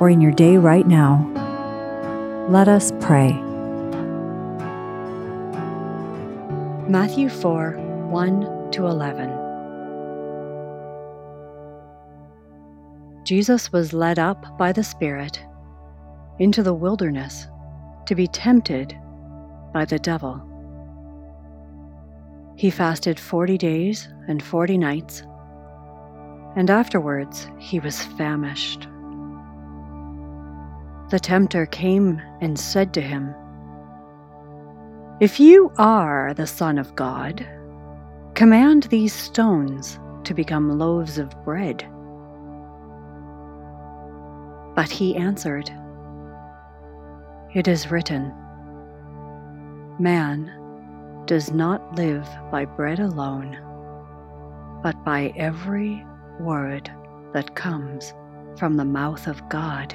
or in your day right now, let us pray. Matthew 4 1 to 11. Jesus was led up by the Spirit into the wilderness to be tempted by the devil. He fasted forty days and forty nights, and afterwards he was famished. The tempter came and said to him, If you are the Son of God, command these stones to become loaves of bread. But he answered, It is written, Man does not live by bread alone, but by every word that comes from the mouth of God.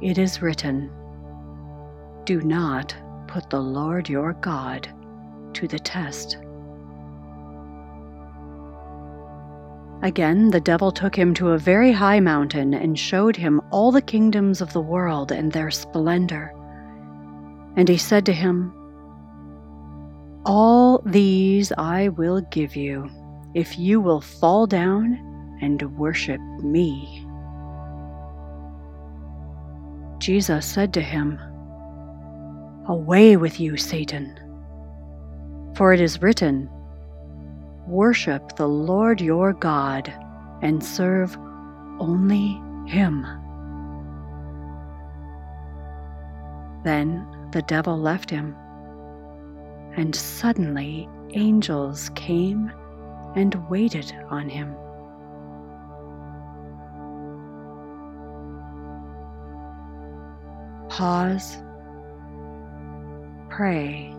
it is written, Do not put the Lord your God to the test. Again, the devil took him to a very high mountain and showed him all the kingdoms of the world and their splendor. And he said to him, All these I will give you if you will fall down and worship me. Jesus said to him, Away with you, Satan, for it is written, Worship the Lord your God and serve only Him. Then the devil left him, and suddenly angels came and waited on him. Pause, pray,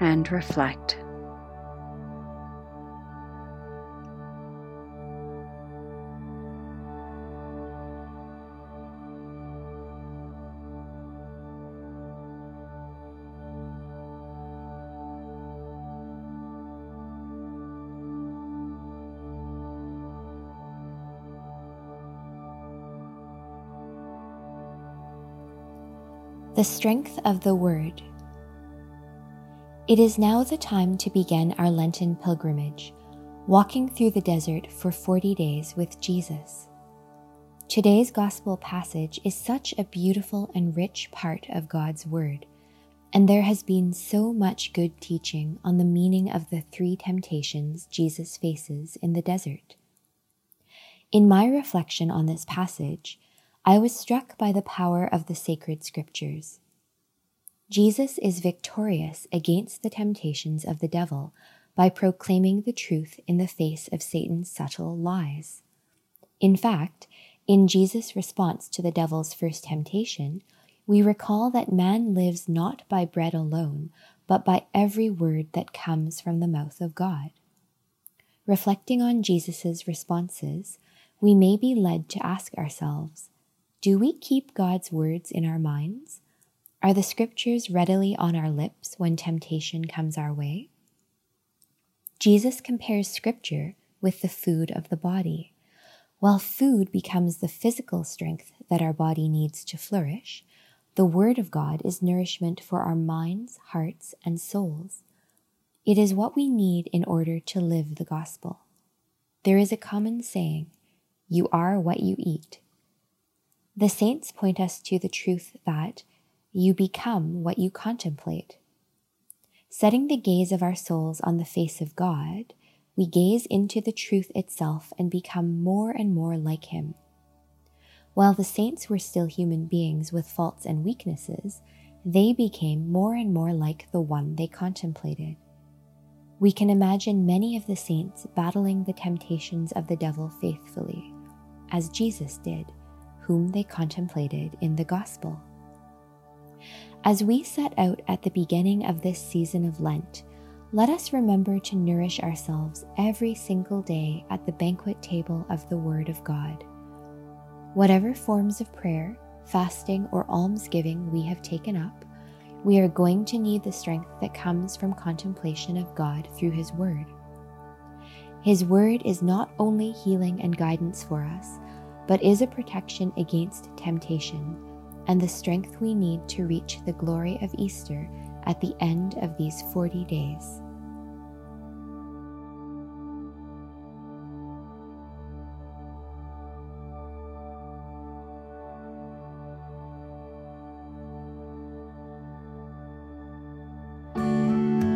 and reflect. The strength of the Word. It is now the time to begin our Lenten pilgrimage, walking through the desert for 40 days with Jesus. Today's Gospel passage is such a beautiful and rich part of God's Word, and there has been so much good teaching on the meaning of the three temptations Jesus faces in the desert. In my reflection on this passage, I was struck by the power of the sacred scriptures. Jesus is victorious against the temptations of the devil by proclaiming the truth in the face of Satan's subtle lies. In fact, in Jesus' response to the devil's first temptation, we recall that man lives not by bread alone, but by every word that comes from the mouth of God. Reflecting on Jesus' responses, we may be led to ask ourselves Do we keep God's words in our minds? Are the scriptures readily on our lips when temptation comes our way? Jesus compares scripture with the food of the body. While food becomes the physical strength that our body needs to flourish, the Word of God is nourishment for our minds, hearts, and souls. It is what we need in order to live the gospel. There is a common saying, You are what you eat. The saints point us to the truth that you become what you contemplate. Setting the gaze of our souls on the face of God, we gaze into the truth itself and become more and more like Him. While the saints were still human beings with faults and weaknesses, they became more and more like the one they contemplated. We can imagine many of the saints battling the temptations of the devil faithfully, as Jesus did, whom they contemplated in the gospel. As we set out at the beginning of this season of Lent, let us remember to nourish ourselves every single day at the banquet table of the Word of God. Whatever forms of prayer, fasting, or almsgiving we have taken up, we are going to need the strength that comes from contemplation of God through His Word. His Word is not only healing and guidance for us, but is a protection against temptation and the strength we need to reach the glory of Easter at the end of these 40 days.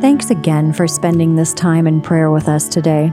Thanks again for spending this time in prayer with us today.